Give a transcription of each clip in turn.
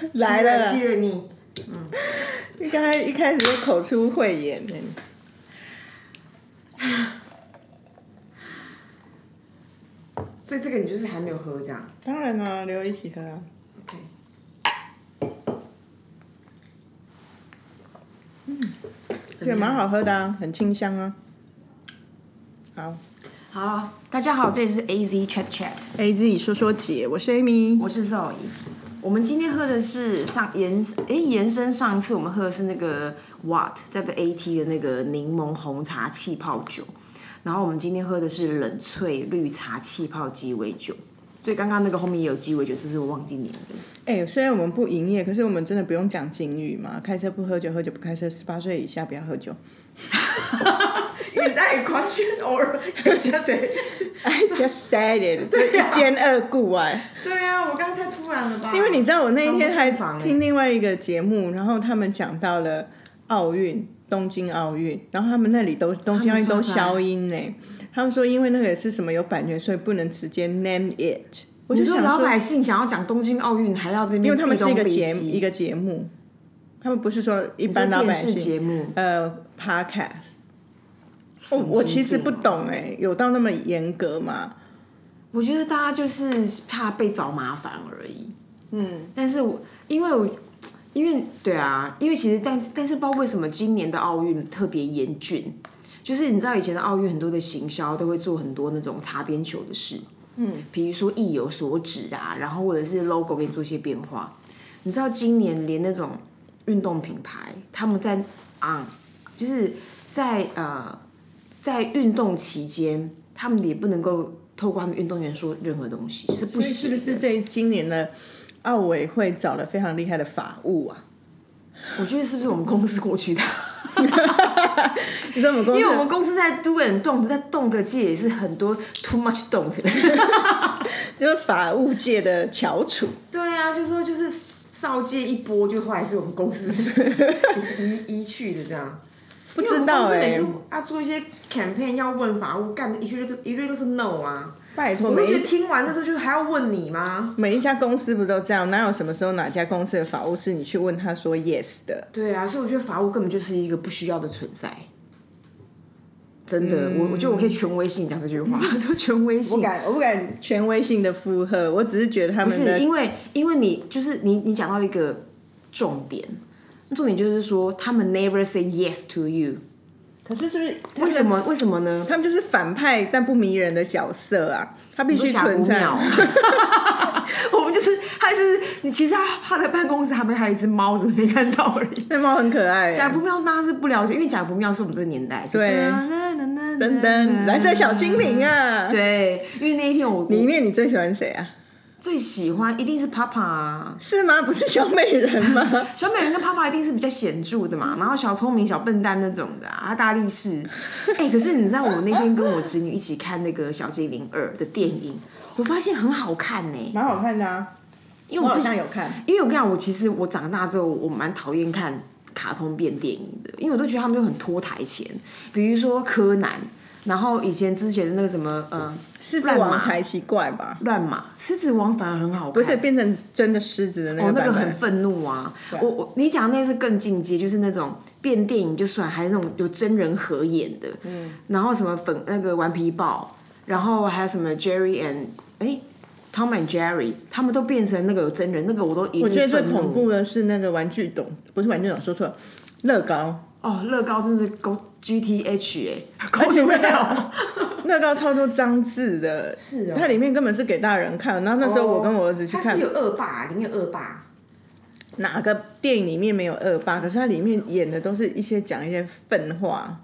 来了你。你刚才一开始就口出秽言呢。所以这个你就是还没有喝这样当然啦，留一起喝啊。，OK？嗯，这个蛮好喝的啊，很清香啊。好好，大家好，这里是 AZ Chat Chat，，A Z 说说姐，我是 Amy。我是 Zoe。我们今天喝的是上延诶延伸上一次我们喝的是那个 What 在被 AT 的那个柠檬红茶气泡酒，然后我们今天喝的是冷萃绿茶气泡鸡尾酒。所以刚刚那个后面也有鸡尾酒，只是我忘记念了。哎、虽然我们不营业，可是我们真的不用讲警语嘛？开车不喝酒，喝酒不开车，十八岁以下不要喝酒。Is that a question or just a？I just said it，就一兼二顾哎。对啊，我刚刚太突然了吧？因为你知道，我那一天还听另外一个节目，然后他们讲到了奥运，东京奥运，然后他们那里都东京奥运都消音呢。他们说，因为那个也是什么有版权，所以不能直接 name it。我就你说老百姓想要讲东京奥运，还要这边因为他们是一个节一个节目，他们不是说一般老百姓节目，呃 podcast。我我其实不懂哎、有到那么严格吗？我觉得大家就是怕被找麻烦而已。嗯，但是我因为我因为对啊，因为其实但是但是不知道为什么今年的奥运特别严峻，就是你知道以前的奥运很多的行销都会做很多那种擦边球的事，嗯，比如说意有所指啊，然后或者是 logo 给你做一些变化。你知道今年连那种运动品牌他们在啊、就是在呃在运动期间，他们也不能够透过他们运动员说任何东西，是不是行是。不是这今年的奥委会找了非常厉害的法务啊？我觉得是不是我们公司过去的？你说我们公司，因为我们公司在 do and don't，在 don't 界也是很多 too much don't。就是法务界的翘楚，对啊，就说就是少界一波，就后来是我们公司移移去的这样。不知道哎、每次要做一些 campaign 要问法务，干的一句都一律都是 no 啊。拜托，每一听完的时候就还要问你吗？每一家公司不都这样？哪有什么时候哪家公司的法务是你去问他说 yes 的？对啊，所以我觉得法务根本就是一个不需要的存在。真的，我我觉得我可以权威性讲这句话，说权威性我。敢，我不敢权威性的附和，我只是觉得他们不是因为，因为你就是你，你讲到一个重点，重点就是说，他们 never say yes to you，可是是不是为什？么？为什么呢？他们就是反派但不迷人的角色啊，他必须存在。我们就是他就是你，其实他他的办公室旁边还有一只猫，只是没看到而已。那猫很可爱、假不妙大家是不了解，因为假不妙是我们这个年代。对噔噔，蓝色小精灵啊！，对，因为那一天我里面你最喜欢谁啊？最喜欢一定是 Papa 啊，是吗？不是小美人吗？小美人跟 Papa 一定是比较显著的嘛，然后小聪明、小笨蛋那种的啊，大力士。哎、可是你知道我那天跟我侄女一起看那个《小精灵二》的电影，我发现很好看呢、蛮好看的啊，因为我之前像有看。因为我跟你讲，我其实我长大之后，我蛮讨厌看卡通变电影的，因为我都觉得他们就很拖台前，比如说柯南，然后以前之前的那个什么，呃，狮子王才奇怪吧？乱马，狮子王反而很好看，不是变成真的狮子的那哦个。那个很愤怒啊！我我你讲的那个是更进阶，就是那种变电影就算，还是那种有真人合演的，嗯，然后什么粉那个顽皮豹，然后还有什么 Jerry and 哎 Tom and Jerry，他们都变成那个有真人，那个我都我觉得最恐怖的是那个玩具董，不是玩具董，说错了，乐高。哦，乐高真是高 GTH 哎、而高且那。个超多脏字的，是哦它里面根本是给大人看。然后那时候我跟我儿子去看它是，有恶霸，里面有恶霸。哪个电影里面没有恶霸？可是它里面演的都是一些讲一些粪话。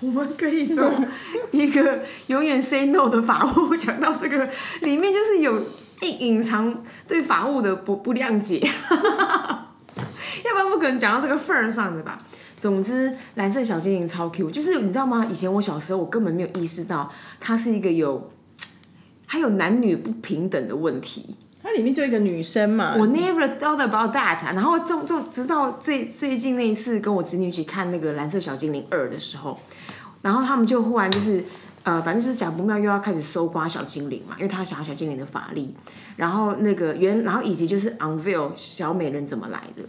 我们可以从一个 永远 say no 的法务讲到这个，里面就是有一隐藏对法务的不不谅解，要不然不可能讲到这个份儿上的吧。总之，蓝色小精灵超 Q，就是你知道吗？以前我小时候我根本没有意识到它是一个有，还有男女不平等的问题。它里面就一个女生嘛，我 never thought about that 啊。然后就就直到最最近那一次跟我侄女一起看那个《蓝色小精灵二》的时候，然后他们就忽然就是呃，反正就是贾不妙又要开始搜刮小精灵嘛，因为他想要小精灵的法力，然后那个原，然后以及就是 unveil 小美人怎么来的，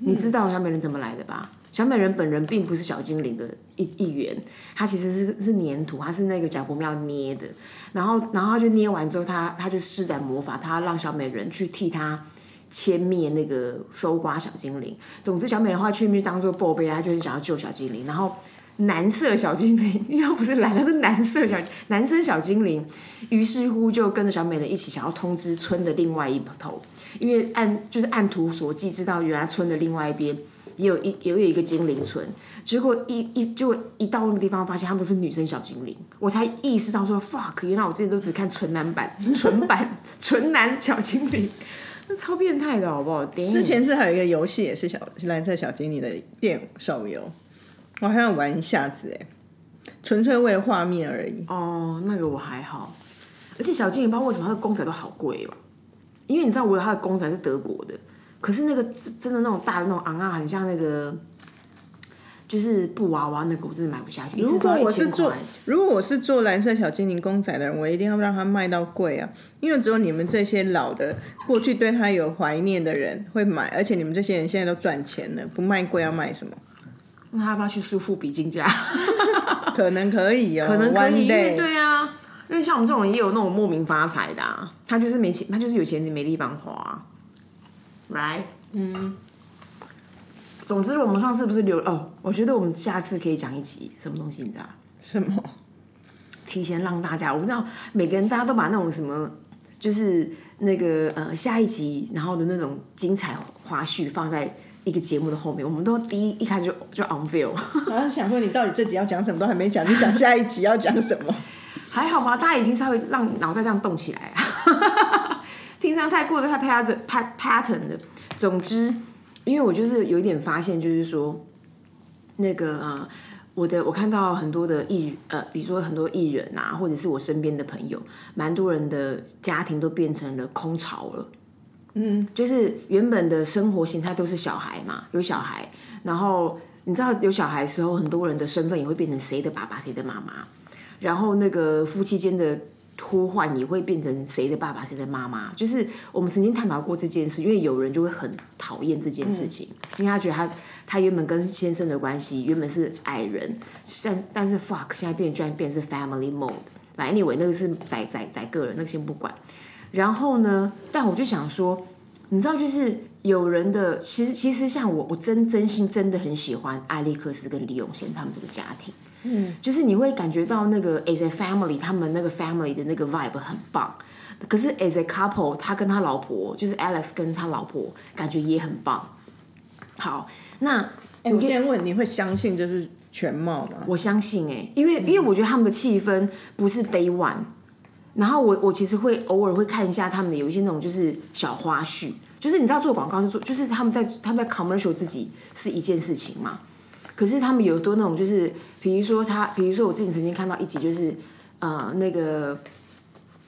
你知道小美人怎么来的吧？小美人本人并不是小精灵的一一员，她其实是是粘土，她是那个贾不妙捏的，然后然后他就捏完之后，他他就施展魔法，他让小美人去替他歼灭那个搜刮小精灵。总之，小美人后来去面当做宝贝，她就很想要救小精灵，然后。蓝色小精灵，又不是蓝，它是蓝色小男生小精灵。于是乎，就跟着小美人一起想要通知村的另外一头，因为按就是按图索骥，知道原来村的另外一边也有一也有一个精灵村。结果一一就一到那个地方，发现他们都是女生小精灵，我才意识到说 fuck，原来我之前都只看纯男版、纯版、纯男小精灵，那超变态的好不好？之前是还有一个游戏也是小蓝色小精灵的电手游。我好像玩一下子哎，纯粹为了画面而已。哦，那个我还好，而且小精灵包为什么它的公仔都好贵哦？因为你知道我有它的公仔是德国的，可是那个真的那种大的那种昂啊，很像那个就是布娃娃那个，我真的买不下去。如果我是做，如果我是做蓝色小精灵公仔的人，我一定要让它卖到贵啊！因为只有你们这些老的过去对它有怀念的人会买，而且你们这些人现在都赚钱了，不卖贵要卖什么？那他要不要去输付比金价？可能可以哦，可能可以，对啊，因为像我们这种也有那种莫名发财的，啊他就是没钱，他就是有钱没地方花，right？嗯。总之，我们上次不是留哦？我觉得我们下次可以讲一集什么东西，你知道？什么？提前让大家，我不知道每个人大家都把那种什么，就是那个呃下一集然后的那种精彩花絮放在。一个节目的后面，我们都第一一开始就就 unveil，然后想说你到底这集要讲什么都还没讲，你讲下一集要讲什么？还好吧？大家已经稍微让脑袋这样动起来啊！平常太过的太 pattern pattern 的。总之，因为我就是有一点发现，就是说那个呃，我的我看到很多的艺呃，比如说很多艺人啊，或者是我身边的朋友，蛮多人的家庭都变成了空巢了。嗯，就是原本的生活形态都是小孩嘛，有小孩，然后你知道有小孩的时候，很多人的身份也会变成谁的爸爸谁的妈妈，然后那个夫妻间的呼唤也会变成谁的爸爸谁的妈妈。就是我们曾经探讨过这件事，因为有人就会很讨厌这件事情，因为他觉得他他原本跟先生的关系原本是爱人，但但是 fuck 现在变居然变是 family mode。反正 anyway 那个是宰宰宰个人，那个先不管。然后呢？但我就想说，你知道，就是有人的，其实其实像我，我真真心真的很喜欢艾利克斯跟李永贤他们这个家庭。嗯，就是你会感觉到那个 as a family，他们那个 family 的那个 vibe 很棒。可是 as a couple，他跟他老婆，就是 Alex 跟他老婆，感觉也很棒。好，那我先问，你会相信这是全貌吗？我相信哎，因为因为我觉得他们的气氛不是 day one。然后我我其实会偶尔会看一下他们有一些那种就是小花絮，就是你知道做广告是做，就是他们在他们在 commercial 自己是一件事情嘛。可是他们有多那种就是，比如说他，比如说我自己曾经看到一集，就是呃那个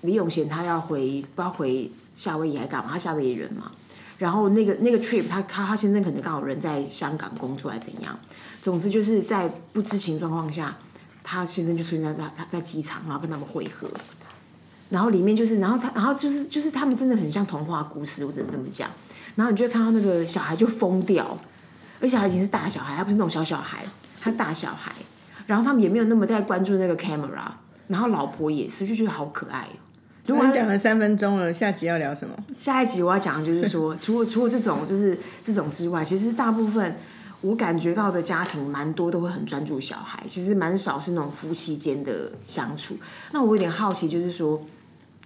李永贤他要回不知道回夏威夷还干嘛，他夏威夷人嘛。然后那个那个 trip 他他他先生可能刚好人在香港工作还怎样，总之就是在不知情状况下，他先生就出现在他他在机场，然后跟他们会合。然后里面就是，然后他，然后就是，就是他们真的很像童话故事，我只能这么讲。然后你就会看到那个小孩就疯掉，而且他已经是大小孩，他不是那种小小孩，他大小孩。然后他们也没有那么在关注那个 camera，然后老婆也是，就觉得好可爱。如果讲了三分钟了，下集要聊什么？下一集我要讲的就是说，除了除了这种就是这种之外，其实大部分我感觉到的家庭蛮多都会很专注小孩，其实蛮少是那种夫妻间的相处。那我有点好奇，就是说。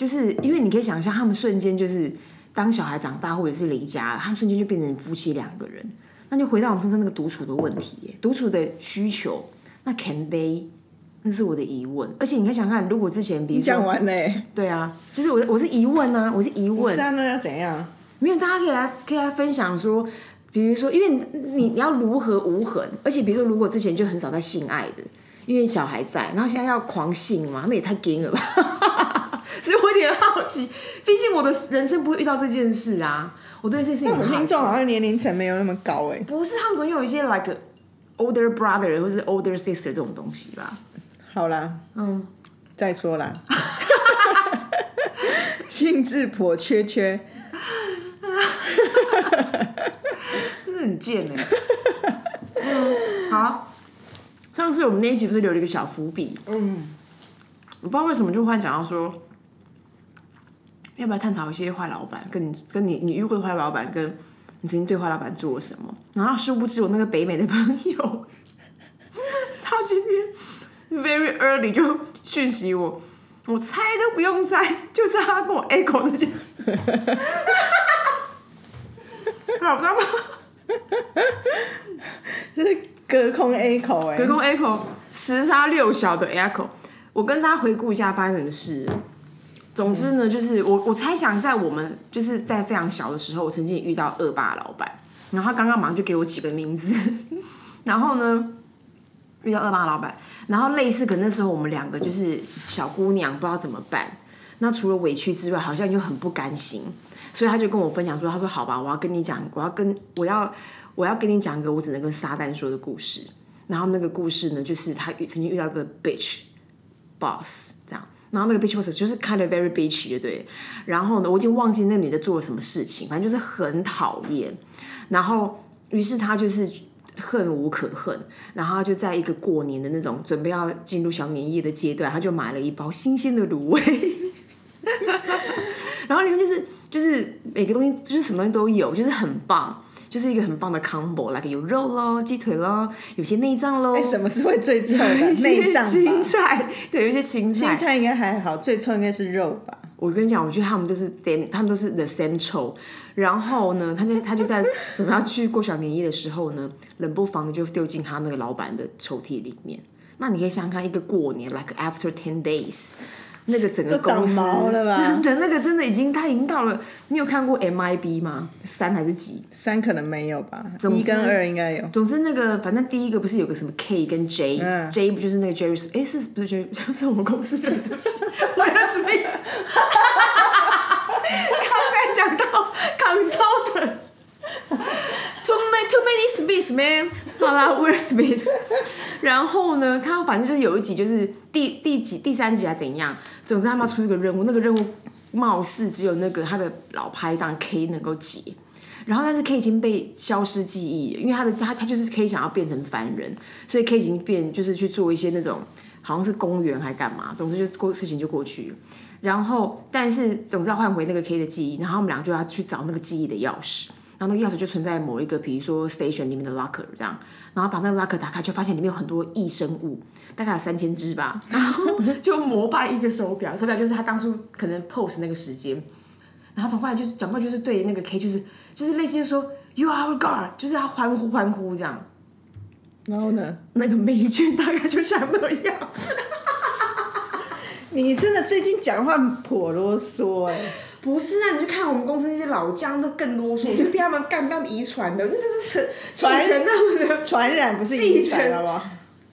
就是因为你可以想象，他们瞬间就是当小孩长大或者是离家，他们瞬间就变成夫妻两个人，那就回到我们身上那个独处的问题，独处的需求，那 can they？那是我的疑问。而且你可以想看，如果之前比如讲完嘞，对啊，就是我我是疑问啊，我是疑问。那要怎样？没有，大家可以来可以来分享说，比如说，因为你你要如何无痕，而且比如说，如果之前就很少在性爱的，因为小孩在，然后现在要狂性嘛，那也太 gay 了吧。所以我有点好奇，毕竟我的人生不会遇到这件事啊。我对这件事情很听众好像年龄层没有那么高哎。不是，他们总有一些 like older brother 或是 older sister 这种东西吧。好啦，嗯，再说啦，兴致颇缺缺，真的很贱哎。好，上次我们那一期不是留了一个小伏笔？嗯，我不知道为什么就忽然讲到说，要不要探讨一些坏老板，跟你跟你你遇过的坏老板，跟你曾经对坏老板做了什么？然后殊不知我那个北美的朋友，他今天 very early 就讯息我，我猜都不用猜，就知道他跟我 echo 这件事。好知道吗？这是隔空 echo 哎、隔空 echo 时差六小的 echo，我跟大家回顾一下发生什么事。总之呢，就是我我猜想，在我们就是在非常小的时候，我曾经也遇到恶霸老板，然后他刚刚马上就给我起个名字，然后呢遇到恶霸老板，然后类似可能那时候我们两个就是小姑娘，不知道怎么办。那除了委屈之外，好像又很不甘心，所以他就跟我分享说：“他说好吧，我要跟你讲，我要跟我要我要跟你讲一个我只能跟撒旦说的故事。然后那个故事呢，就是他曾经遇到一个 bitch boss 这样，然后那个 bitch boss 就是 kind of very bitch 对不对？然后呢，我已经忘记那女的做了什么事情，反正就是很讨厌。然后于是他就是恨无可恨，然后他就在一个过年的那种准备要进入小年夜的阶段，他就买了一包新鲜的卤味。然后里面就是就是每个东西就是什么东西都有，就是很棒，就是一个很棒的 combo，like 有肉咯，鸡腿咯，有些内脏咯，哎什么是会最臭的？内脏青？菜，对，有一些青菜。青菜应该还好，最臭应该是肉吧？我跟你讲，我觉得他们都是 them，他们都是 the central。然后呢，他就他就在怎么样去过小年夜的时候呢，冷不防的就丢进他那个老板的抽屉里面。那你可以想想看，一个过年，like after ten days，那个整个公司毛了吧真的那个真的已经他已经到了。你有看过 MIB 吗？三还是几？三可能没有吧，一跟二应该有。总之，那个反正第一个不是有个什么 K 跟 J，J、嗯 J 不就是那个 Jerry？哎，是不是 Jerry？是我们公司的人。为了什么意思？刚才讲到 consultant。Too many, too many space, man。好啦，Will Smith。然后呢，他反正就是有一集，就是第第几第三集还怎样？总之他们要出一个任务，那个任务貌似只有那个他的老拍档 K 能够解。然后，但是 K 已经被消失记忆了，因为他的他他就是 K 想要变成凡人，所以 K 已经变就是去做一些那种好像是公园还干嘛，总之就过事情就过去。然后，但是总之要换回那个 K 的记忆，然后他们俩就要去找那个记忆的钥匙，然后那个钥匙就存在某一个比如说 station 里面的 locker 这样，然后把那个 locker 打开，就发现里面有很多异生物，大概有三千只吧，然后就膜拜一个手表，手表就是他当初可能 pose 那个时间。然后从后来就是转过就是对那个 K 就是就是类似就说 You are God，就是他欢呼欢呼这样。然后呢？那个美军大概就像那样，你真的最近讲话颇啰嗦哎、不是啊？你去看我们公司那些老将都更啰嗦，就被他们干，被他们遗传的，那就是 承继传承他们的传染不是遗传好不好？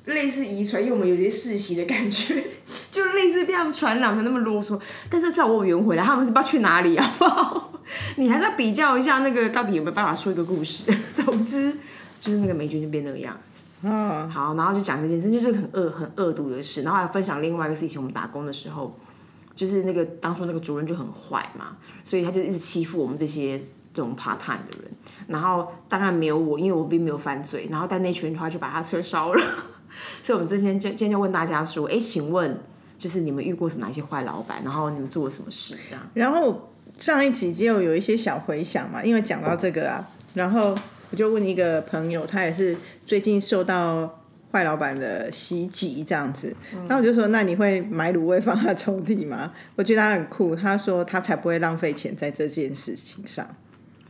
类似遗传，因为我们有些世袭的感觉，就类似被他们传染的那么啰嗦。但是在我有圆回来，他们是不知道去哪里，好不好？你还是要比较一下那个到底有没有办法说一个故事。总之，就是那个霉菌就变那个样子。嗯，好，然后就讲这件事，就是很恶、很恶毒的事。然后还分享另外一个事情，我们打工的时候，就是那个当初那个主任就很坏嘛，所以他就一直欺负我们这些这种 part time 的人。然后当然没有我，因为我并没有犯罪。然后但那群人的话就把他车烧了。所以我们之前就今天就问大家说，哎，请问就是你们遇过什么哪些坏老板？然后你们做了什么事？这样。然后上一集就有一些小回想嘛，因为讲到这个啊，然后我就问一个朋友，他也是最近受到坏老板的袭击这样子，那、我就说，那你会买卤味放他抽屉吗？我觉得他很酷，他说他才不会浪费钱在这件事情上，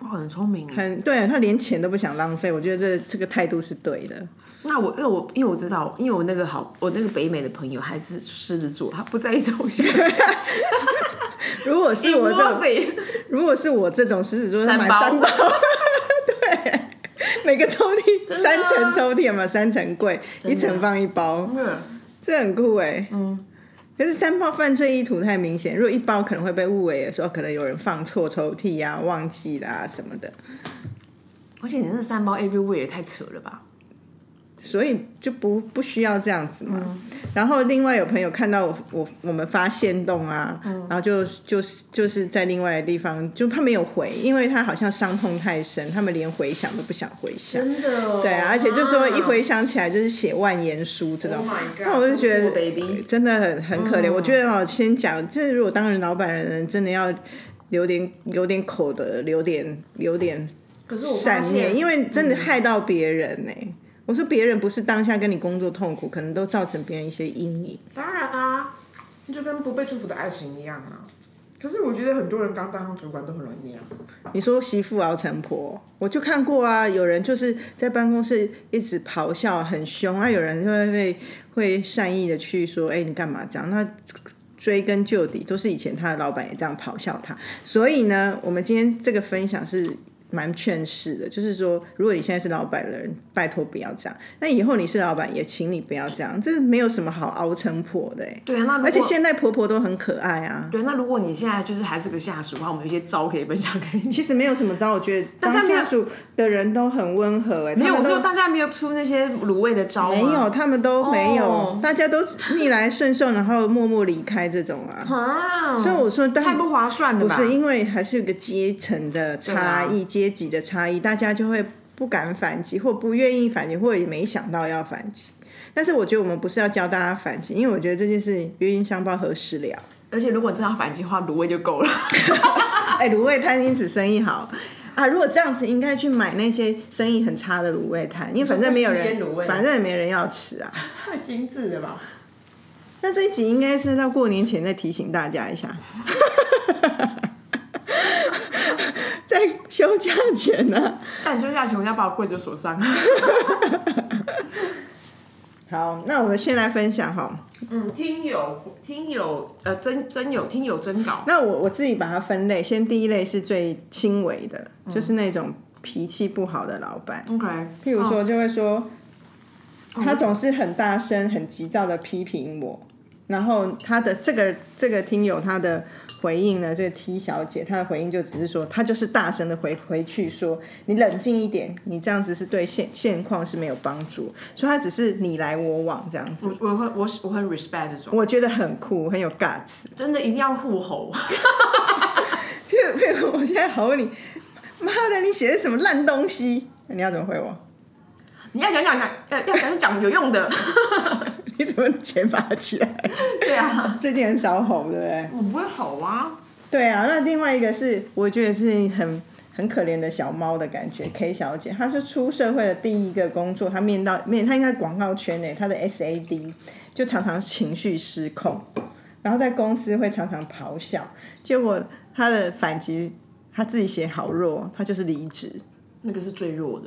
哇，很聪明哎。很对他连钱都不想浪费，我觉得这这个态度是对的。那我因为我因为我知道，因为我那个好，我那个北美的朋友还是狮子座，他不在意这种事情。如果是我这种，如果是我这种狮子座，三包买三包，对，每个抽屉啊三层抽屉嘛，三层柜，一层放一包，这很酷哎。嗯。可是三包犯罪意图太明显，如果一包可能会被误为说可能有人放错抽屉啊、忘记啦、什么的。而且你那三包 everywhere 也太扯了吧？所以就不不需要这样子嘛。然后另外有朋友看到我我我们发现动啊，然后就就是就是在另外的地方，就他没有回，因为他好像伤痛太深，他们连回想都不想回想。真的，哦对啊，而且就说一回想起来就是写万言书这种 Oh 那我就觉得真的很很可怜。我觉得哦，先讲，这如果当人老板的人真的要留点留点口德，留点留点可是我善念，因为真的害到别人呢、我说别人不是当下跟你工作痛苦，可能都造成别人一些阴影。当然啊，就跟不被祝福的爱情一样啊。可是我觉得很多人刚当上主管都很容易那样。你说媳妇熬成婆，我就看过啊，有人就是在办公室一直咆哮，很凶啊，有人就会会会善意的去说，哎、你干嘛这样？那追根究底，都是以前他的老板也这样咆哮他。所以呢，我们今天这个分享是蛮劝世的，就是说，如果你现在是老板的人，拜托不要这样。那以后你是老板，也请你不要这样，这没有什么好熬成婆的、欸。对啊，那而且现在婆婆都很可爱啊。对，那如果你现在就是还是个下属的话，我们有一些招可以分享给你。其实没有什么招，我觉得 当大家下属的人都很温和哎、欸，没有，我说大家没有出那些卤味的招、啊，没有，他们都没有，哦大家都逆来顺受，然后默默离开这种啊。啊，所以我说，但太不划算了吧？不是因为还是有个阶层的差异、阶级的差异，大家就会不敢反击，或不愿意反击，或者也没想到要反击。但是我觉得我们不是要教大家反击，因为我觉得这件事冤冤相报何时了。而且如果真的要反击的话，卤味就够了。哎，卤味摊因此生意好啊！如果这样子，应该去买那些生意很差的卤味摊，因为反正没有人，反正也没人要吃啊。太精致了吧？那这一集应该是到过年前再提醒大家一下，在休假前呢、但休假前我要把我柜子锁上。好，那我们先来分享哈。嗯，听友听友呃真真有听友真稿，那我我自己把它分类，先第一类是最轻微的，就是那种脾气不好的老板，OK，譬如说就会说，他总是很大声、很急躁的批评我，然后他的这个这个听友他的回应呢，这个 T 小姐她的回应就只是说，她就是大声的回回去说，你冷静一点，你这样子是对现现况是没有帮助，所以她只是你来我往这样子，我我会我我很 respect 这种，我觉得很酷，很有 guts。真的一定要互吼。譬如譬如我现在吼你，妈的，你写的什么烂东西？你要怎么回我？你要讲讲讲，要要讲讲有用的。你怎么钱拔起来？对啊，最近很少吼，对不对？我不会吼啊。对啊，那另外一个是，我觉得是很很可怜的小猫的感觉。K 小姐，她是出社会的第一个工作，她面到面，她应该广告圈内，她的 SAD 就常常情绪失控，然后在公司会常常咆哮，结果她的反击，她自己写好弱，她就是离职。那个是最弱的。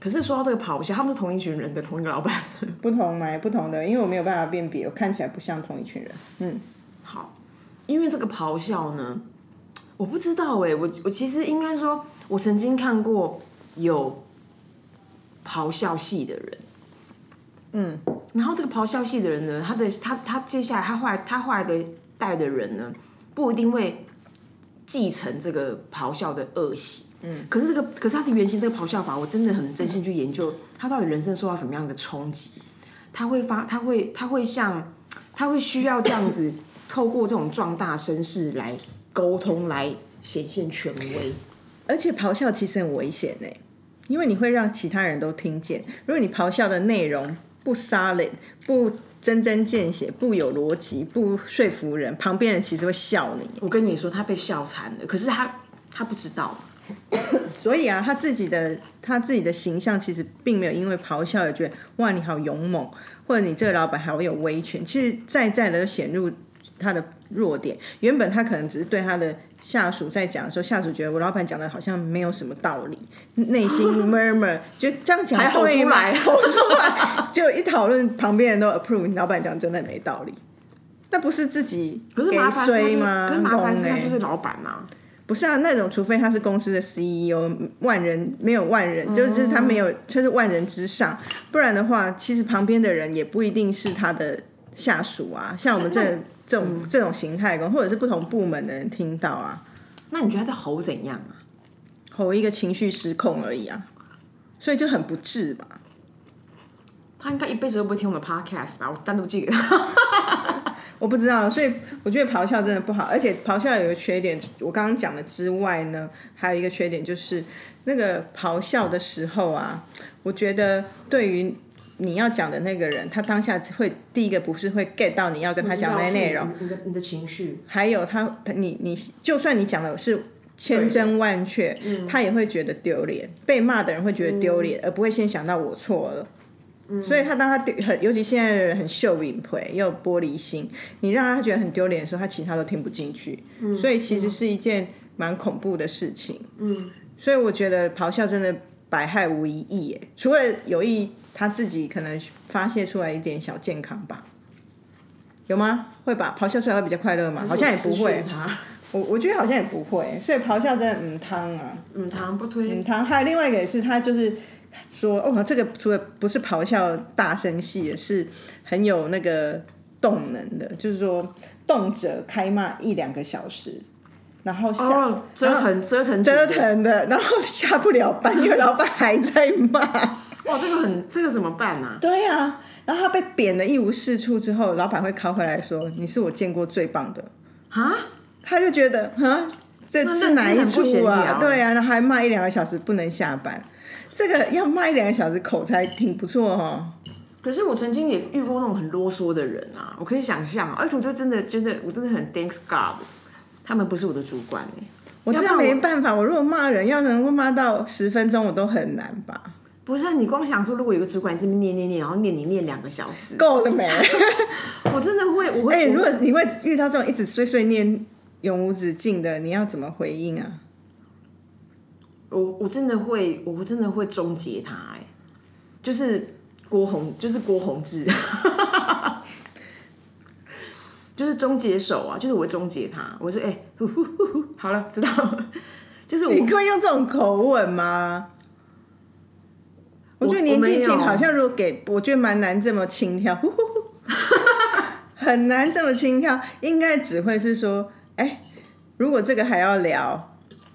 可是说到这个咆哮，他们是同一群人的同一个老板是不同嘛，不同的，因为我没有办法辨别，我看起来不像同一群人。嗯，好，因为这个咆哮呢，我不知道哎、我我其实应该说，我曾经看过有咆哮系的人，嗯，然后这个咆哮系的人呢，他的他他接下来他后来他后来的带的人呢，不一定会继承这个咆哮的恶习，嗯，可是这个可是他的原型这个咆哮法，我真的很真心去研究，他到底人生受到什么样的冲击，他会发他会他会像他会需要这样子透过这种壮大声势来沟通，来显现权威。而且咆哮其实很危险呢，因为你会让其他人都听见。如果你咆哮的内容不 solid、不针针见血、不有逻辑、不说服人，旁边人其实会笑你。我跟你说，他被笑惨了，可是他他不知道。所以啊，他自己的他自己的形象其实并没有因为咆哮而觉得哇你好勇猛，或者你这个老板好有威权。其实在在的显露他的弱点。原本他可能只是对他的下属在讲的时候，下属觉得我老板讲的好像没有什么道理，内心 murmur 就这样讲还吼对吗出来吼出来，就一讨论，旁边人都 approve，你老板讲真的没道理。那不是自己可是麻烦吗？可是麻烦是他就是老板呐、不是啊，那种除非他是公司的 CEO，万人没有万人，就是他没有，他是万人之上，不然的话，其实旁边的人也不一定是他的下属啊。像我们这这种、这种形态工，或者是不同部门的人听到啊，那你觉得他在吼怎样啊？吼一个情绪失控而已啊，所以就很不智吧。他应该一辈子都不会听我们 podcast 吧？我单独寄给他。我不知道，所以我觉得咆哮真的不好，而且咆哮有个缺点，我刚刚讲的之外呢，还有一个缺点就是那个咆哮的时候啊，我觉得对于你要讲的那个人，他当下会第一个不是会 get 到你要跟他讲的内容，你的你的情绪，还有他你你就算你讲的是千真万确，他也会觉得丢脸，被骂的人会觉得丢脸，而不会先想到我错了。所以他当他丢很，尤其现在的人很秀隐腿，又有玻璃心，你让他觉得很丢脸的时候，他其他都听不进去。所以其实是一件蛮恐怖的事情。嗯，所以我觉得咆哮真的百害无一益耶，除了有益他自己可能发泄出来一点小健康吧。有吗？会吧？咆哮出来会比较快乐吗？好像也不会。我我觉得好像也不会。所以咆哮真的嗯汤啊，嗯汤不推。嗯汤，还有另外一个也是，他就是。说哦，这个除了不是咆哮大声戏，也是很有那个动能的，就是说动辄开骂一两个小时，然后下折腾折腾折腾的，然后下不了班，因为老板还在骂。哇，这个很这个怎么办呢？对呀，然后他被贬的一无是处之后，老板会拷回来说：“你是我见过最棒的。”啊？他就觉得啊，这是哪一出啊？对啊，然后还骂一两个小时不能下班。这个要卖两个小时口才挺不错哈。可是我曾经也遇过那种很啰嗦的人啊，我可以想象，而且我就真的真的我真的很 thanks God，他们不是我的主管哎，我真的没办法，我如果骂人要能够骂到十分钟，我都很难吧？不是，你光想说，如果有个主管这边念念念，然后念你念两个小时，够了没？我真的会，我会。哎，如果你会遇到这种一直碎碎念永无止境的，你要怎么回应啊？我我真的会，我真的会终结他哎，就是郭宏，就是郭宏志，就是终结手啊，就是我会终结他。我说哎，好了，知道，就是你可以用这种口吻吗？我觉得年纪轻好像如果给，我觉得蛮难这么轻佻，很难这么轻佻，应该只会是说，哎，如果这个还要聊。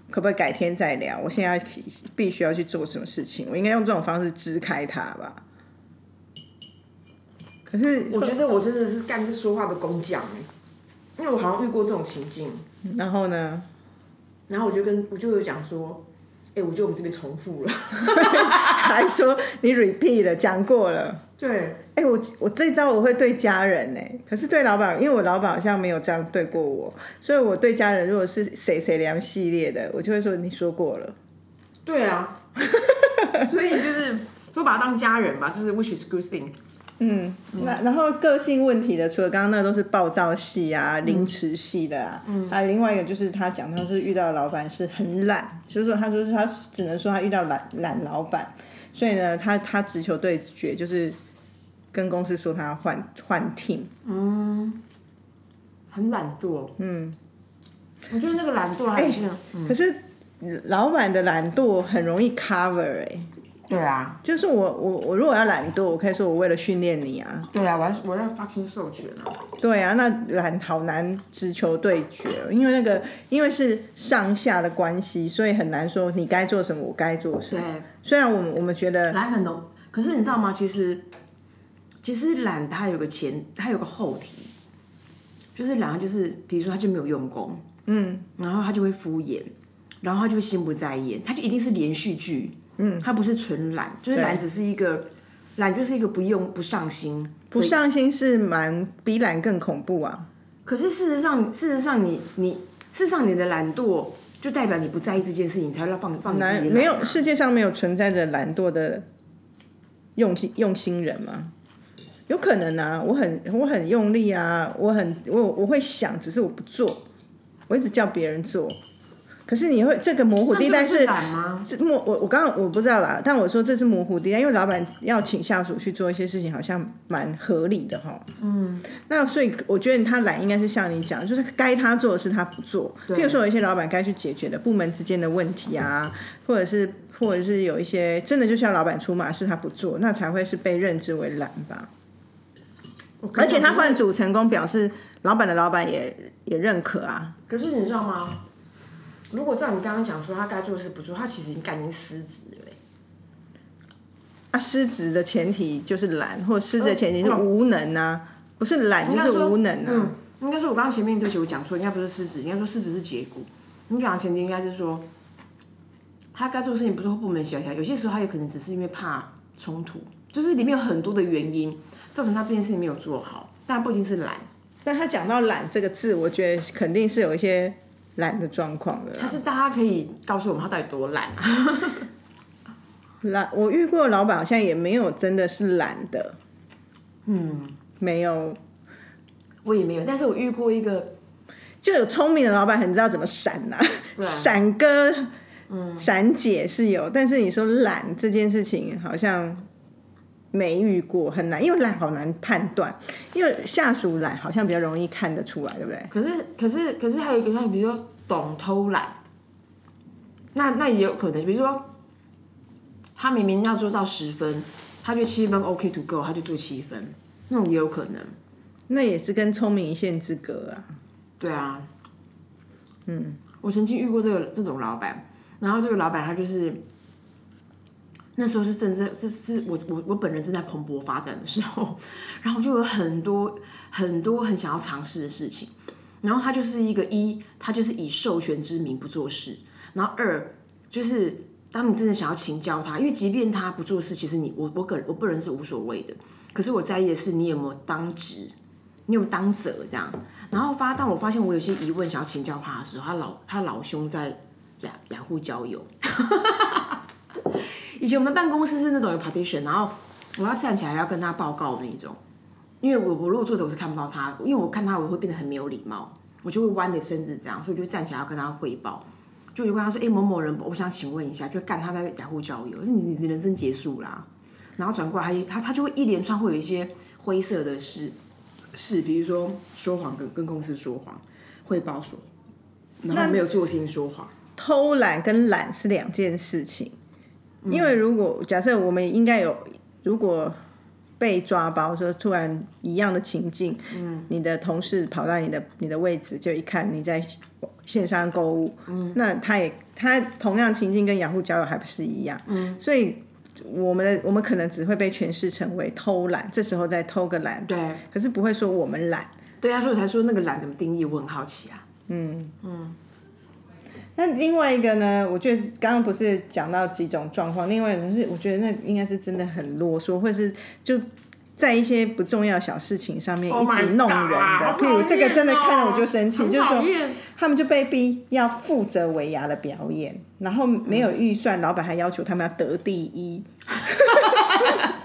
可不可以改天再聊？我现在必须要去做什么事情，我应该用这种方式支开他吧。可是我觉得我真的是干这说话的工匠因为我好像遇过这种情境。然后呢？然后我就跟我就有讲说，哎，我觉得我们这边重复了，还说你 repeat 了，讲过了。对。哎，我我这招我会对家人呢，可是对老板，因为我老板好像没有这样对过我，所以我对家人，如果是谁谁凉系列的，我就会说你说过了。对啊，所以就是会把他当家人吧，就是 which is good thing。嗯，那然后个性问题的，除了刚刚那都是暴躁系啊、凌迟系的啊，嗯，还有另外一个就是他讲他是遇到老板是很懒，所以说他说他只能说他遇到懒懒老板，所以呢，他他直球对决就是。跟公司说他要换换 team，嗯，很懒惰，嗯，我觉得那个懒惰还是，可是老板的懒惰很容易 cover 哎，对啊，就是我我我如果要懒惰，我可以说我为了训练你啊，对啊，我要我要发出授权啊，对啊，那懒好难直球对决，因为那个因为是上下的关系，所以很难说你该做什么，我该做什么。对，虽然我们我们觉得懒很浓，可是你知道吗？其实。其实懒它有个前，它有个后提，就是懒，就是比如说他就没有用功，嗯，然后他就会敷衍，然后他就心不在焉，他就一定是连续剧，嗯，他不是纯懒，就是懒只是一个懒，就是一个不用不上心，不上心是蛮比懒更恐怖啊。可是事实上，事实上你你事实上你的懒惰就代表你不在意这件事情，你才会放放自己。没有世界上没有存在着懒惰的用心用心人吗？有可能啊，我很我很用力啊，我很我我会想，只是我不做，我一直叫别人做。可是你会这个模糊地带是是模我我刚刚我不知道啦，但我说这是模糊地带，因为老板要请下属去做一些事情，好像蛮合理的哈。嗯。那所以我觉得他懒应该是像你讲，就是该他做的事他不做。譬如说有一些老板该去解决的部门之间的问题啊，或者是或者是有一些真的就需要老板出马，是他不做，那才会是被认知为懒吧。而且他换组成功，表示老板的老板也也认可啊。可是你知道吗？如果照你刚刚讲说他该做的事不做，他其实已经赶紧失职了。啊，失职的前提就是懒，或失职的前提是无能啊，不是懒就是无能啊。嗯，应该说，我刚刚前面对不起，我讲错，应该不是失职，应该说失职是结果。你讲的前提应该是说，他该做的事情不是部门协调，有些时候他有可能只是因为怕冲突，就是里面有很多的原因造成他这件事情没有做好，但不一定是懒。但他讲到懒这个字，我觉得肯定是有一些懒的状况的。他是大家可以告诉我们他到底多懒啊？懒，我遇过的老板好像也没有真的是懒的，嗯，没有，我也没有。但是我遇过一个，就有聪明的老板很知道怎么闪呐、闪哥，嗯，闪姐是有，但是你说懒这件事情好像没遇过，很难，因为懒好难判断，因为下属懒好像比较容易看得出来，对不对？可是可是可是还有一个，像比如说懂偷懒，那那也有可能，比如说他明明要做到十分，他就七分 OK to go，他就做七分，那种也有可能。那也是跟聪明一线之隔啊。对啊，嗯，我曾经遇过这个这种老板，然后这个老板他就是那时候是正正，这是我我我本人正在蓬勃发展的时候，然后就有很多很多很想要尝试的事情，然后他就是一个一，他就是以授权之名不做事，然后二就是当你真的想要请教他，因为即便他不做事，其实你我我个我个人是无所谓的，可是我在意的是你有没有当职。你有当责这样，然后发当我发现我有些疑问想要请教他的时候，他老他老兄在雅雅虎交友。以前我们办公室是那种有 partition，然后我要站起来要跟他报告那一种，因为我我如果坐着我是看不到他，因为我看他我会变得很没有礼貌，我就会弯着身子这样，所以我就站起来要跟他汇报，就就跟他说，哎某某人，我想请问一下，就干他在雅虎交友，你你人生结束啦，然后转过来他他他就会一连串会有一些灰色的事。事，比如说说谎跟跟公司说谎，汇报说，然后没有做心说谎。偷懒跟懒是两件事情，因为如果假设我们应该有，如果被抓包说突然一样的情境，嗯，你的同事跑到你的你的位置，就一看你在线上购物，嗯，那他也他同样情境跟雅虎交友还不是一样，嗯，所以。我们的我们可能只会被诠释成为偷懒，这时候再偷个懒，对，可是不会说我们懒，对啊，所以才说那个懒怎么定义，我很好奇啊。嗯。嗯。那另外一个呢？我觉得刚刚不是讲到几种状况，另外一种是我觉得那应该是真的很啰嗦，或是就在一些不重要小事情上面一直弄人的，譬如这个真的看了我就生气，就是说他们就被逼要负责维牙的表演，然后没有预算，老板还要求他们要得第一。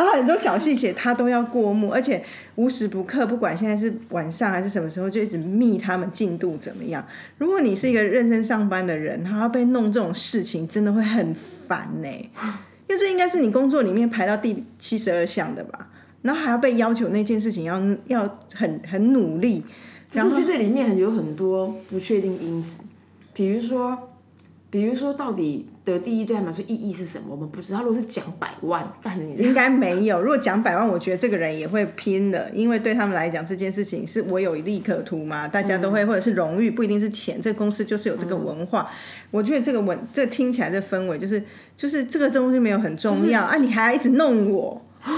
然后很多小细节他都要过目，而且无时不刻，不管现在是晚上还是什么时候，就一直密他们进度怎么样。如果你是一个认真上班的人，他要被弄这种事情，真的会很烦呢。因为这应该是你工作里面排到第七十二项的吧，然后还要被要求那件事情要要很很努力。可是我觉得这里面有很多不确定因子，比如说。比如说，到底得第一对他们来说意义是什么？我们不知道。如果是讲百万，干你应该没有。如果讲百万，我觉得这个人也会拼的，因为对他们来讲，这件事情是我有利可图嘛，大家都会，或者是荣誉，不一定是钱。这个公司就是有这个文化。我觉得这个文，这听起来这氛围，就是就是这个东西没有很重要啊，你还要一直弄我，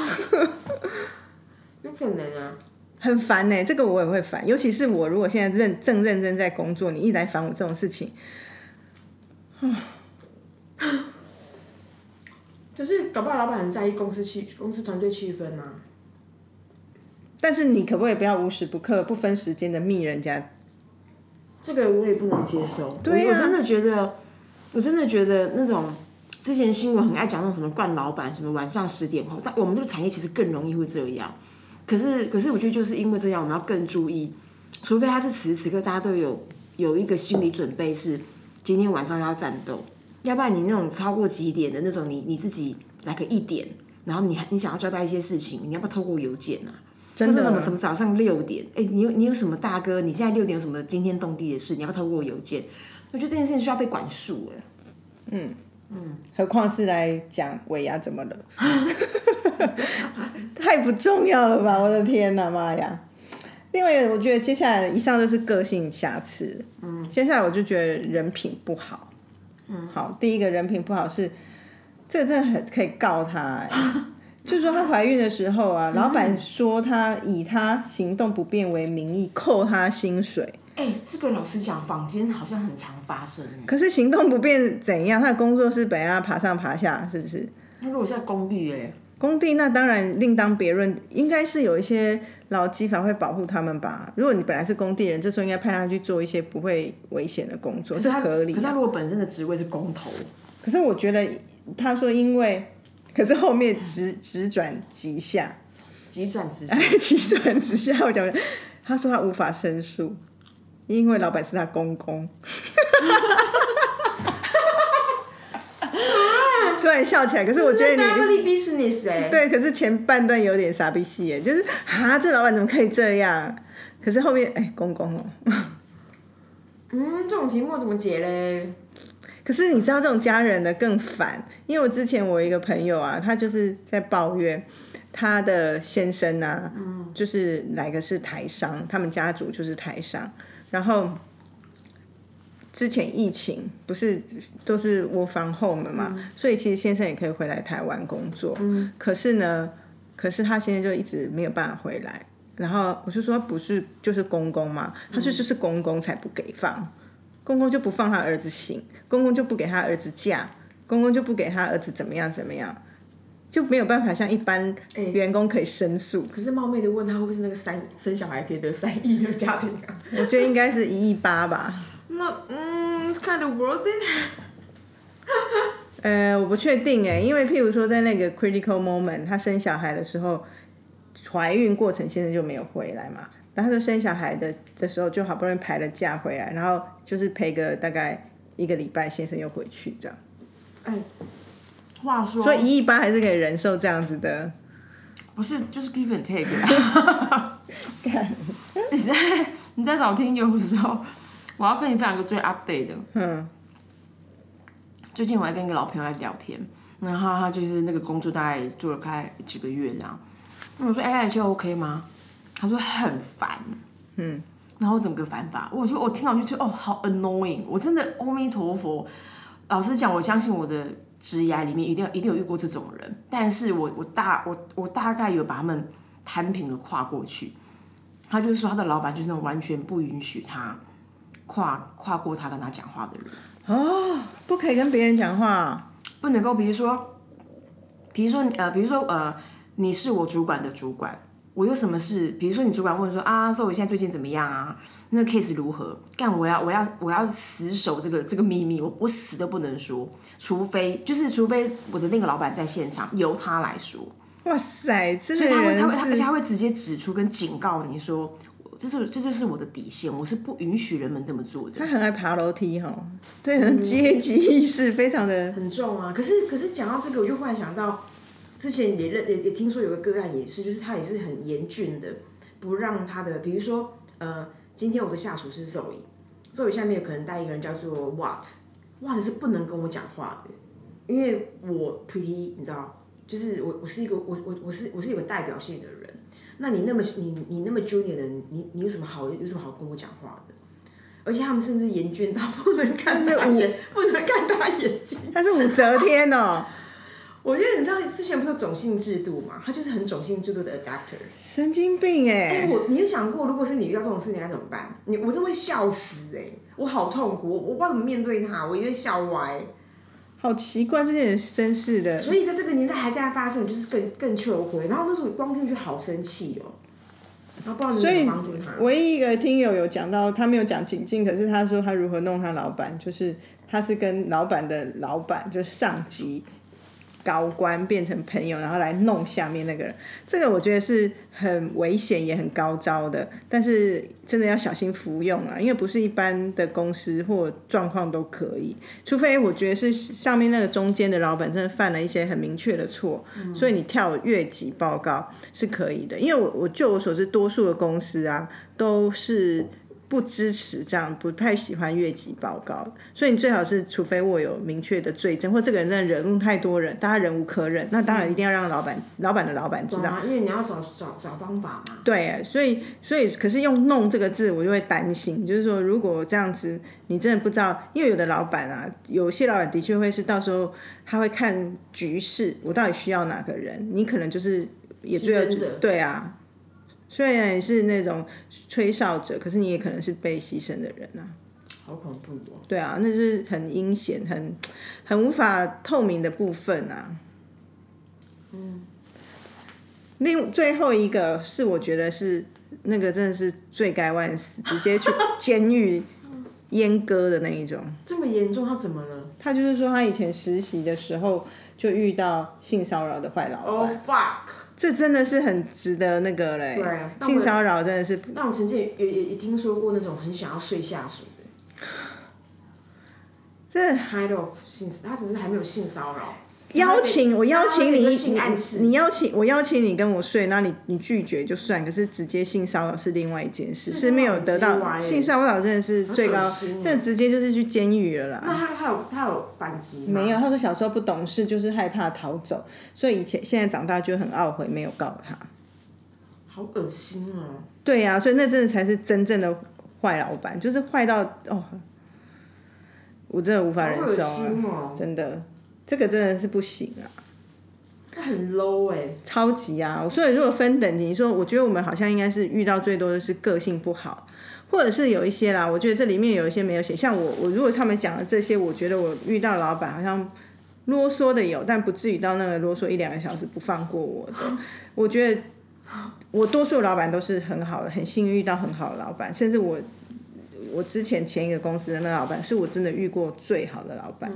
有可能啊，很烦呢。这个我也会烦，尤其是我如果现在认正认真在工作，你一来烦我这种事情。就是搞不好老板很在意公司气、公司团队气氛啊。但是你可不可以不要无时不刻、不分时间的密人家？这个我也不能接受。对我真的觉得，我真的觉得那种之前新闻很爱讲那种什么惯老板，什么晚上十点后，但我们这个产业其实更容易会这样。可是，可是我觉得就是因为这样，我们要更注意，除非他是此时此刻大家都有有一个心理准备是。今天晚上要战斗，要不然你那种超过几点的那种，你你自己来个一点，然后你还你想要交代一些事情，你要不要透过邮件啊？真的什么什么早上六点，哎，你有你有什么大哥？你现在六点有什么惊天动地的事？你要不要透过邮件？我觉得这件事情需要被管束哎。嗯嗯，何况是来讲尾牙怎么了？太不重要了吧！我的天哪，妈呀！另外，我觉得接下来以上就是个性瑕疵。嗯，接下来我就觉得人品不好。嗯，好，第一个人品不好是这个真的很可以告他、哎，就是说她怀孕的时候啊，老板说她以她行动不便为名义扣她薪水。哎、这个老实讲，坊间好像很常发生哎。可是行动不便怎样？她的工作是本来要爬上爬下，是不是？那如果是在工地哎，工地那当然另当别论，应该是有一些劳基法会保护他们吧。如果你本来是工地人，这时候应该派他去做一些不会危险的工作，是合理、啊。可是他如果本身的职位是工头，可是我觉得他说因为，可是后面直直转急下，急转直下，急转直下，我讲他说他无法申诉，因为老板是他公公。突然笑起来，可是我觉得你 family business 哎、对，可是前半段有点傻逼戏耶，就是啊，这老板怎么可以这样？可是后面哎，公公哦，嗯，这种题目怎么解嘞？可是你知道这种家人的更烦，因为我之前我一个朋友啊，他就是在抱怨他的先生啊，就是来个是台商，他们家族就是台商，然后之前疫情不是都是我防 home 嘛，所以其实先生也可以回来台湾工作，可是呢，可是他现在就一直没有办法回来。然后我就说不是就是公公嘛，他说就是公公才不给放，公公就不放他儿子行，公公就不给他儿子嫁，公公就不给他儿子怎么样怎么样，就没有办法像一般员工可以申诉。可是冒昧的问他，会不会是那个三生小孩可以得三亿的家庭啊？我觉得应该是一亿八吧。那嗯，it's kind of worth it。呃，我不确定哎，因为譬如说在那个 critical moment，她生小孩的时候，怀孕过程先生就没有回来嘛，然后就生小孩的的时候就好不容易排了假回来，然后就是陪个大概一个礼拜，先生又回去这样，哎，话说，所以一亿八还是可以忍受这样子的。不是就是 give and take 啊。你在你在找听友的时候，我要跟你分享一个最 update 的。嗯，最近我还跟一个老朋友在聊天，然后他就是那个工作大概做了快几个月这样。那我说哎，就 OK 吗？他说很烦，嗯，然后整个烦法，我就我听到就觉得哦，好 annoying，我真的阿弥陀佛。老实讲，我相信我的职涯里面一定一定有遇过这种人，但是我我大我我大概有把他们摊平了跨过去。他就是说他的老板就是那种完全不允许他跨跨过他跟他讲话的人。哦，不可以跟别人讲话。不能够，比如说，比如说呃，比如说呃，你是我主管的主管，我有什么事？比如说你主管问说啊，说我现在最近怎么样啊？那个 case 如何？干，我要我要我要死守这个这个秘密，我我死都不能说，除非就是除非我的那个老板在现场，由他来说。哇塞，这所以他会他会他而且他会直接指出跟警告你说，这是这就是我的底线，我是不允许人们这么做的。他很爱爬楼梯哈，对，很阶级意识非常的。很重啊。可是可是讲到这个，我就忽然想到，之前也认也也听说有个个案也是，就是他也是很严峻的，不让他的，比如说呃，今天我的下属是 Zoe，Zoe 下面有可能带一个人叫做 What，What 是不能跟我讲话的，因为我 pretty 你知道，就是我我是一个我我我是我是有个代表性的人。那你那么你你那么 junior 的人，你你有什么好有什么好跟我讲话的？而且他们甚至严峻到不能看他眼，不能看他眼睛。他是武则天哦，我觉得你知道之前不是有种姓制度嘛？他就是很种姓制度的 adapter。神经病哎、哎！我你有想过，如果是你遇到这种事，你该怎么办？你我真会笑死哎、我好痛苦，我我不知道怎么面对他，我一定会笑歪。好奇怪，这件真是的。所以在这个年代还在发生，就是更更求回。然后那时候我光听就好生气哦、然后不知道你所以。唯一一个听友有讲到，他没有讲情境，可是他说他如何弄他老板，就是他是跟老板的老板，就是上级高官变成朋友，然后来弄下面那个人。这个我觉得是很危险也很高招的，但是真的要小心服用啊，因为不是一般的公司或状况都可以，除非我觉得是上面那个中间的老板真的犯了一些很明确的错，所以你跳越级报告是可以的。因为我我就我所知，多数的公司啊都是不支持这样，不太喜欢越级报告，所以你最好是，除非我有明确的罪证，或这个人真的惹怒太多人，大家忍无可忍，那当然一定要让老板、老板的老板知道，因为你要找找找方法嘛。对，所以所以可是用“弄”这个字，我就会担心，就是说如果这样子，你真的不知道，因为有的老板啊，有些老板的确会是到时候他会看局势，我到底需要哪个人，你可能就是也对啊。虽然你是那种吹哨者，可是你也可能是被牺牲的人啊。好恐怖哦！对啊，那是很阴险、很很无法透明的部分啊。嗯。另最后一个是，我觉得是那个真的是罪该万死，直接去 监狱阉割的那一种。这么严重？他怎么了？他就是说，他以前实习的时候就遇到性骚扰的坏老板。Oh fuck！这真的是很值得那个嘞，性骚扰真的是。但我曾经也也也听说过那种很想要睡下属的。这 kind of 性，他只是还没有性骚扰。邀请我邀请你，你你邀请我邀请你跟我睡，那你你拒绝就算，可是直接性骚扰是另外一件事，是没有得到性骚扰真的是最高，这直接就是去监狱了啦。那他他有他有反击没有，他说小时候不懂事，就是害怕逃走，所以以前现在长大就很懊悔没有告他。好恶心哦！对呀，所以那真的才是真正的坏老板，就是坏到哦，我真的无法忍受，真的。这个真的是不行啊！很 low 哎，超级啊！所以如果分等级，说我觉得我们好像应该是遇到最多的是个性不好，或者是有一些啦。我觉得这里面有一些没有写，像我，我如果他们讲的这些，我觉得我遇到老板好像啰嗦的有，但不至于到那个啰嗦一两个小时不放过我的。我觉得我多数老板都是很好的，很幸运遇到很好的老板，甚至我。我之前前一个公司的那老板是我真的遇过最好的老板。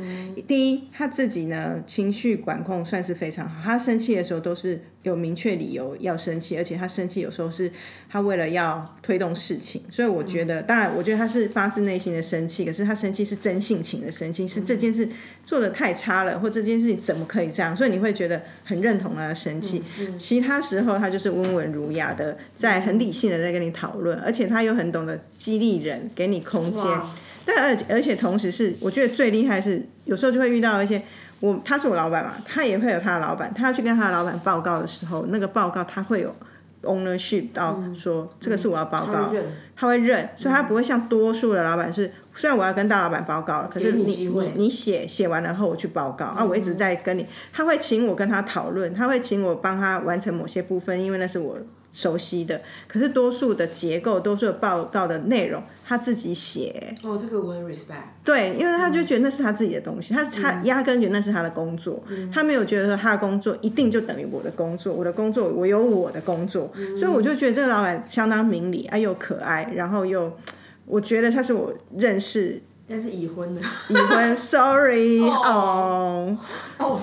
第一，他自己呢情绪管控算是非常好，他生气的时候都是。有明确理由要生气，而且他生气有时候是他为了要推动事情，所以我觉得，当然，我觉得他是发自内心的生气，可是他生气是真性情的生气，是这件事做的太差了，或这件事情怎么可以这样，所以你会觉得很认同他的生气。其他时候他就是温文儒雅的，在很理性的在跟你讨论，而且他又很懂得激励人，给你空间。但而而且同时是，我觉得最厉害是，有时候就会遇到一些。我他是我老板嘛，他也会有他的老板，他要去跟他的老板报告的时候，那个报告他会有 ownership 到说这个是我要报告，他会认，所以他不会像多数的老板是，虽然我要跟大老板报告了，可是你你你写写完了后我去报告啊，我一直在跟你，他会请我跟他讨论，他会请我帮他完成某些部分，因为那是我。熟悉的，可是多数的结构、多数的报告的内容，他自己写。哦，这个我很 respect。对，因为他就觉得那是他自己的东西，他他压根觉得那是他的工作，他没有觉得说他的工作一定就等于我的工作，我的工作我有我的工作，所以我就觉得这个老板相当明理啊，又可爱，然后又我觉得他是我认识，但是已婚的，已婚，sorry 哦，哦，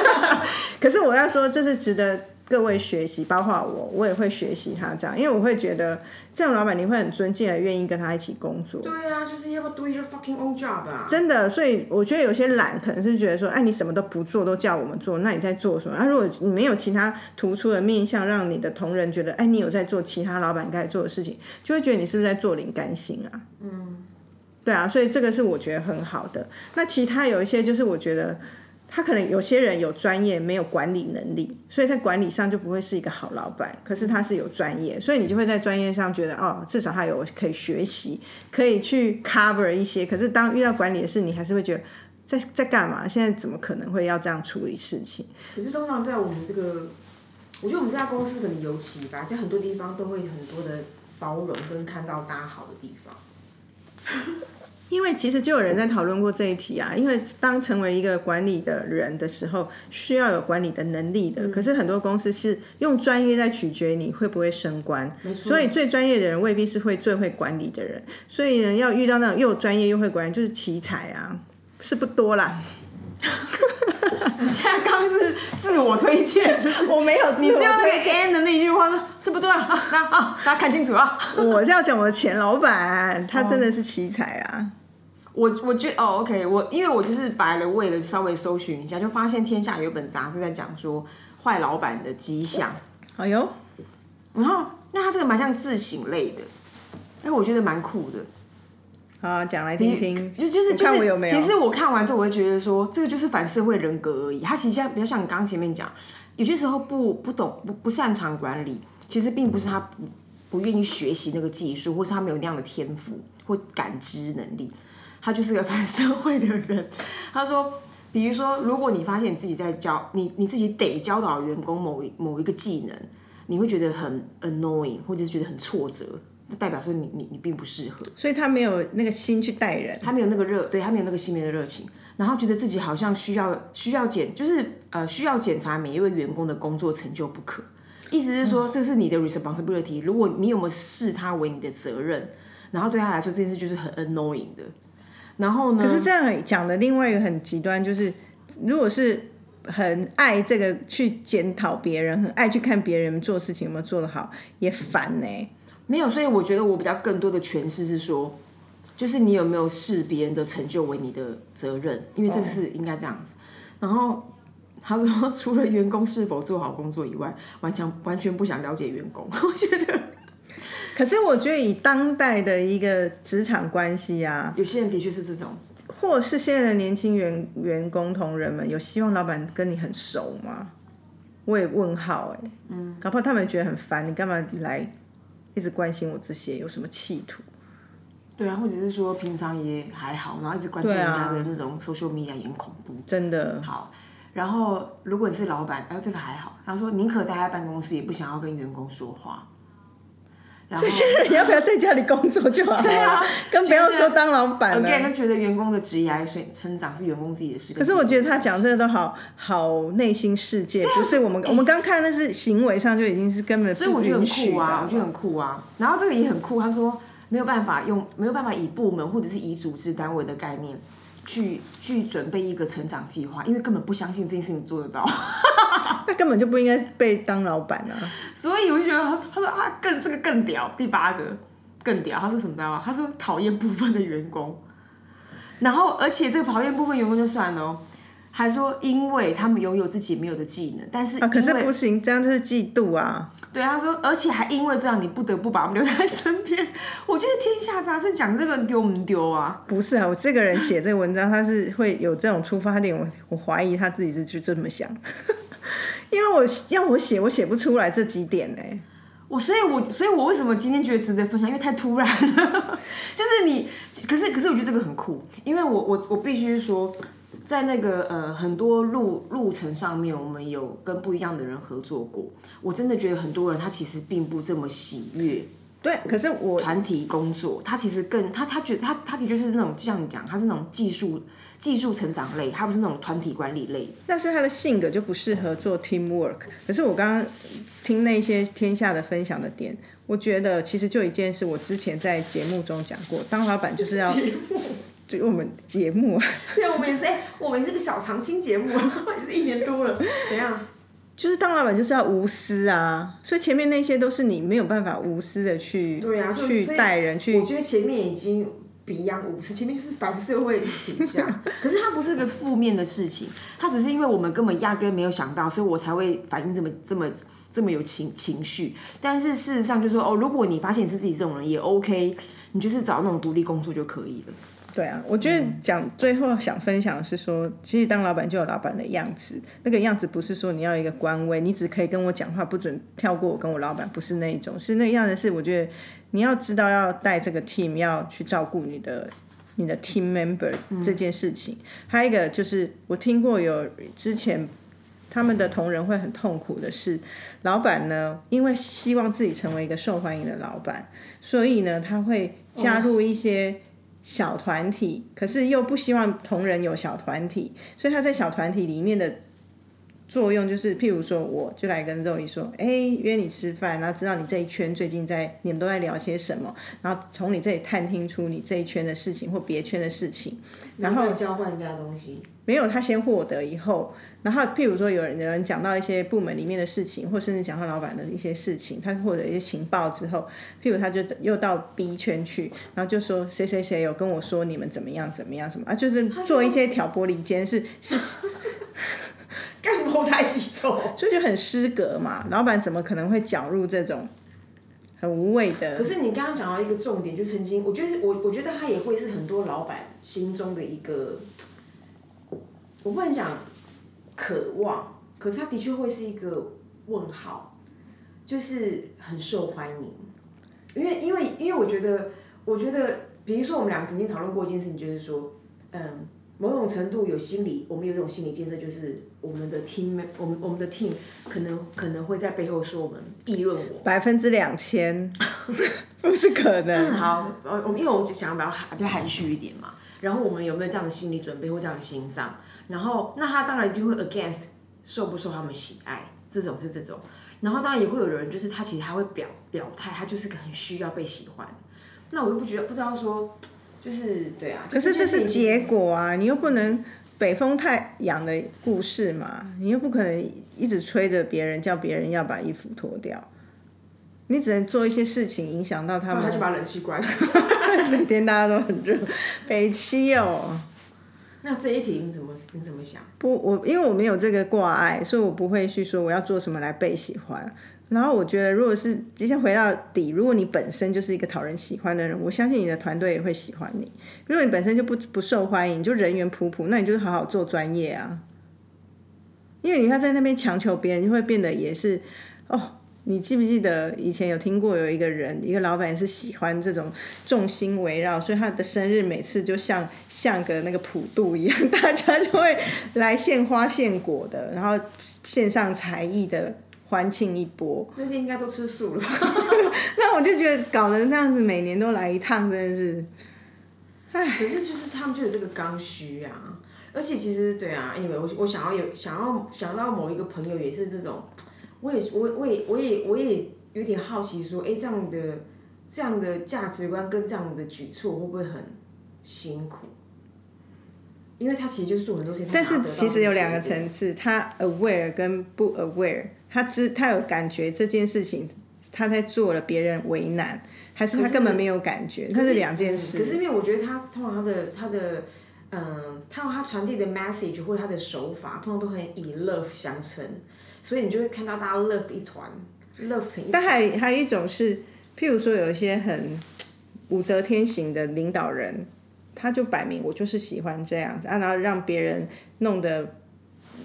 可是我要说，这是值得。各位学习，包括我，我也会学习他这样，因为我会觉得这样老板你会很尊敬，而愿意跟他一起工作。对啊，就是要不 do your fucking own job 啊！真的，所以我觉得有些懒，可能是觉得说，哎，你什么都不做，都叫我们做，那你在做什么？啊，如果你没有其他突出的面相，让你的同仁觉得，哎，你有在做其他老板该做的事情，就会觉得你是不是在做零甘心啊？嗯，对啊，所以这个是我觉得很好的。那其他有一些，就是我觉得。他可能有些人有专业，没有管理能力，所以在管理上就不会是一个好老板。可是他是有专业，所以你就会在专业上觉得哦，至少他有可以学习，可以去 cover 一些。可是当遇到管理的事，你还是会觉得在在干嘛？现在怎么可能会要这样处理事情？可是通常在我们这个，我觉得我们这家公司可能尤其吧，在很多地方都会很多的包容跟看到大家好的地方。因为其实就有人在讨论过这一题啊，因为当成为一个管理的人的时候，需要有管理的能力的。可是很多公司是用专业在取决你会不会升官，所以最专业的人未必是会最会管理的人。所以呢，要遇到那种又专业又会管理，就是奇才啊，是不多啦。你现在刚是自我推荐，我没有，你只有那个 N 的那一句话说，是不对 啊，啊，大家看清楚啊！我是要讲我的前老板，他真的是奇才啊。我我觉哦，OK，我因为我就是白了，为了稍微搜寻一下，就发现天下有本杂志在讲说坏老板的迹象。哎呦，然后那他这个蛮像自省类的，哎，我觉得蛮酷的。好，讲来听听。就就是看我有没有？其实我看完之后，我会觉得说，这个就是反社会人格而已。他其实像比较像你刚刚前面讲，有些时候不不懂不不擅长管理，其实并不是他不不愿意学习那个技术，或是他没有那样的天赋或感知能力，他就是个反社会的人。他说，比如说，如果你发现你自己在教你你自己得教导员工某一某一个技能，你会觉得很 annoying，或者是觉得很挫折。那代表说你你你并不适合，所以他没有那个心去带人，他没有那个热，对他没有那个心里的热情，然后觉得自己好像需要需要检，就是呃需要检查每一位员工的工作成就不可。意思是说，这是你的 responsibility，如果你有没有视他为你的责任，然后对他来说这件事就是很 annoying 的。然后呢？可是这样讲的另外一个很极端，就是如果是很爱这个去检讨别人，很爱去看别人做事情有没有做得好，也烦呢。没有，所以我觉得我比较更多的诠释是说，就是你有没有视别人的成就为你的责任，因为这个是应该这样子。然后他说，除了员工是否做好工作以外，完全完全不想了解员工。我觉得，可是我觉得以当代的一个职场关系啊，有些人的确是这种，或是现在的年轻员员工同仁们，有希望老板跟你很熟吗？我也问号哎，嗯，搞不好他们觉得很烦，你干嘛来？一直关心我这些有什么企图？对啊，或者是说平常也还好，然后一直关注人家的那种 social media 也很恐怖。真的好，然后如果你是老板，哎，这个还好。他说宁可待在办公室，也不想要跟员工说话。这些人要不要在家里工作就好？对啊，更不要说当老板了。他觉得员工的职业成成长是员工自己的事。可是我觉得他讲这个都好好内心世界，不是我们我们刚看那是行为上就已经是根本。所以我觉得很酷啊，我觉得很酷啊。然后这个也很酷，他说没有办法用没有办法以部门或者是以组织单位的概念去去准备一个成长计划，因为根本不相信这件事情做得到。那根本就不应该被当老板啊！所以我就觉得他他说啊更这个更屌，第八个更屌。他说什么知道吗？他说讨厌部分的员工，然后而且这个讨厌部分员工就算了，还说因为他们拥有自己没有的技能，但是啊可是不行，这样就是嫉妒啊。对，他说而且还因为这样，你不得不把我们留在身边。我觉得天下杂志讲这个丢不丢啊？不是啊，我这个人写这个文章，他是会有这种出发点，我我怀疑他自己是就这么想。因为我要我写，我写不出来这几点呢。我所以，我所以我为什么今天觉得值得分享？因为太突然了。就是你，可是可是我觉得这个很酷，因为我我我必须说，在那个呃很多路路程上面，我们有跟不一样的人合作过。我真的觉得很多人他其实并不这么喜悦。对，可是我团体工作，他其实更他他觉得他他的确是那种像你讲，他是那种技术。技术成长类，他不是那种团体管理类。但是他的性格就不适合做 team work。可是我刚刚听那些天下的分享的点，我觉得其实就一件事，我之前在节目中讲过，当老板就是要，对我们节目，对，我们也是，哎，我们是个小长青节目，也是一年多了，怎样？就是当老板就是要无私啊，所以前面那些都是你没有办法无私的去，对啊，去带人去。我觉得前面已经。比样五十，前面就是反社会倾向，可是它不是个负面的事情，它只是因为我们根本压根没有想到，所以我才会反应这么这么这么有情情绪。但是事实上就是说，哦，如果你发现你是自己这种人也 OK，你就是找那种独立工作就可以了。对啊，我觉得讲最后想分享的是说，其实当老板就有老板的样子，那个样子不是说你要一个官位，你只可以跟我讲话，不准跳过我跟我老板，不是那一种，是那样的是我觉得你要知道要带这个 team，要去照顾你的你的 team member 这件事情。还有一个就是我听过有之前他们的同仁会很痛苦的是，老板呢因为希望自己成为一个受欢迎的老板，所以呢他会加入一些。小团体，可是又不希望同仁有小团体，所以他在小团体里面的作用就是，譬如说，我就来跟肉姨说，哎，约你吃饭，然后知道你这一圈最近在你们都在聊些什么，然后从你这里探听出你这一圈的事情或别圈的事情，然后交换人家东西。没有，他先获得以后，然后譬如说有人有人讲到一些部门里面的事情，或甚至讲到老板的一些事情，他获得一些情报之后，譬如他就又到 B 圈去，然后就说谁谁谁有跟我说你们怎么样怎么样什么啊，就是做一些挑拨离间，是是干不太几种，所以就很失格嘛。老板怎么可能会搅入这种？很无谓的。可是你刚刚讲到一个重点，就曾经，我觉得我我觉得他也会是很多老板心中的一个，我不能讲渴望，可是他的确会是一个问号，就是很受欢迎，因为因为因为我觉得我觉得，比如说我们两个曾经讨论过一件事情，就是说，嗯。某种程度有心理，我们有一种心理建设，就是我们的 team，我们我们的 team 可能可能会在背后说我们议论我。百分之两千，不是可能。好，呃，我们因为我想要比较含比较含蓄一点嘛，然后我们有没有这样的心理准备或这样的心脏？然后那他当然就会 against 受不受他们喜爱，这种是这种。然后当然也会有人就是他其实他会表表态，他就是个很需要被喜欢。那我又不觉得不知道说。就是对啊，可是这是结果啊，你又不能北风太阳的故事嘛，你又不可能一直催着别人叫别人要把衣服脱掉，你只能做一些事情影响到他们。他就把冷气关了。每天大家都很热，北七哦。那这一题你怎么你怎么想？不，我因为我没有这个挂碍，所以我不会去说我要做什么来被喜欢。然后我觉得，如果是直接回到底，如果你本身就是一个讨人喜欢的人，我相信你的团队也会喜欢你。如果你本身就不不受欢迎，就人缘普普，那你就好好做专业啊。因为你要在那边强求别人，就会变得也是哦。你记不记得以前有听过有一个人，一个老板是喜欢这种众星围绕，所以他的生日每次就像像个那个普渡一样，大家就会来献花献果的，然后献上才艺的。欢庆一波，那天应该都吃素了。那我就觉得搞得这样子，每年都来一趟，真的是，唉。可是就是他们就有这个刚需啊，而且其实对啊，因为我我想要有想要想到某一个朋友也是这种，我也我我也我也我也有点好奇说，哎，这样的这样的价值观跟这样的举措会不会很辛苦？因为他其实就是做很多事情，但是其实有两个层次，他 aware 跟不 aware。他知他有感觉这件事情，他在做了别人为难，还是他根本没有感觉？那是两件事。可是因为我觉得他通常他的他的嗯，他他传递的 message 或者他的手法，通常都很以 love 相称，所以你就会看到大家 love 一团，love 成。但还还有一种是，譬如说有一些很武则天型的领导人，他就摆明我就是喜欢这样子，然后让别人弄得。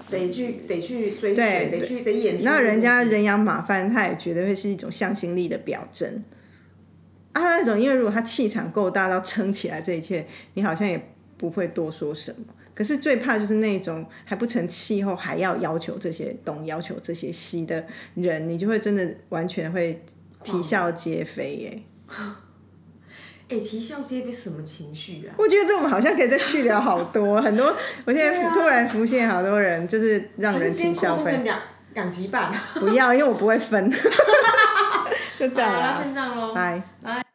得去得去追对，得去得演。那人家人仰马翻，他也绝对会是一种向心力的表征。啊，那种因为如果他气场够大到撑起来这一切，你好像也不会多说什么。可是最怕就是那种还不成气候，还要要求这些东，要求这些西的人，你就会真的完全会啼笑皆非耶。哎，啼笑皆非什么情绪啊？我觉得这我们好像可以再续聊好多很多。我现在突然浮现好多人，就是让人啼笑分两两集半。不要，因为我不会分。就这样了，先这样喽。拜拜。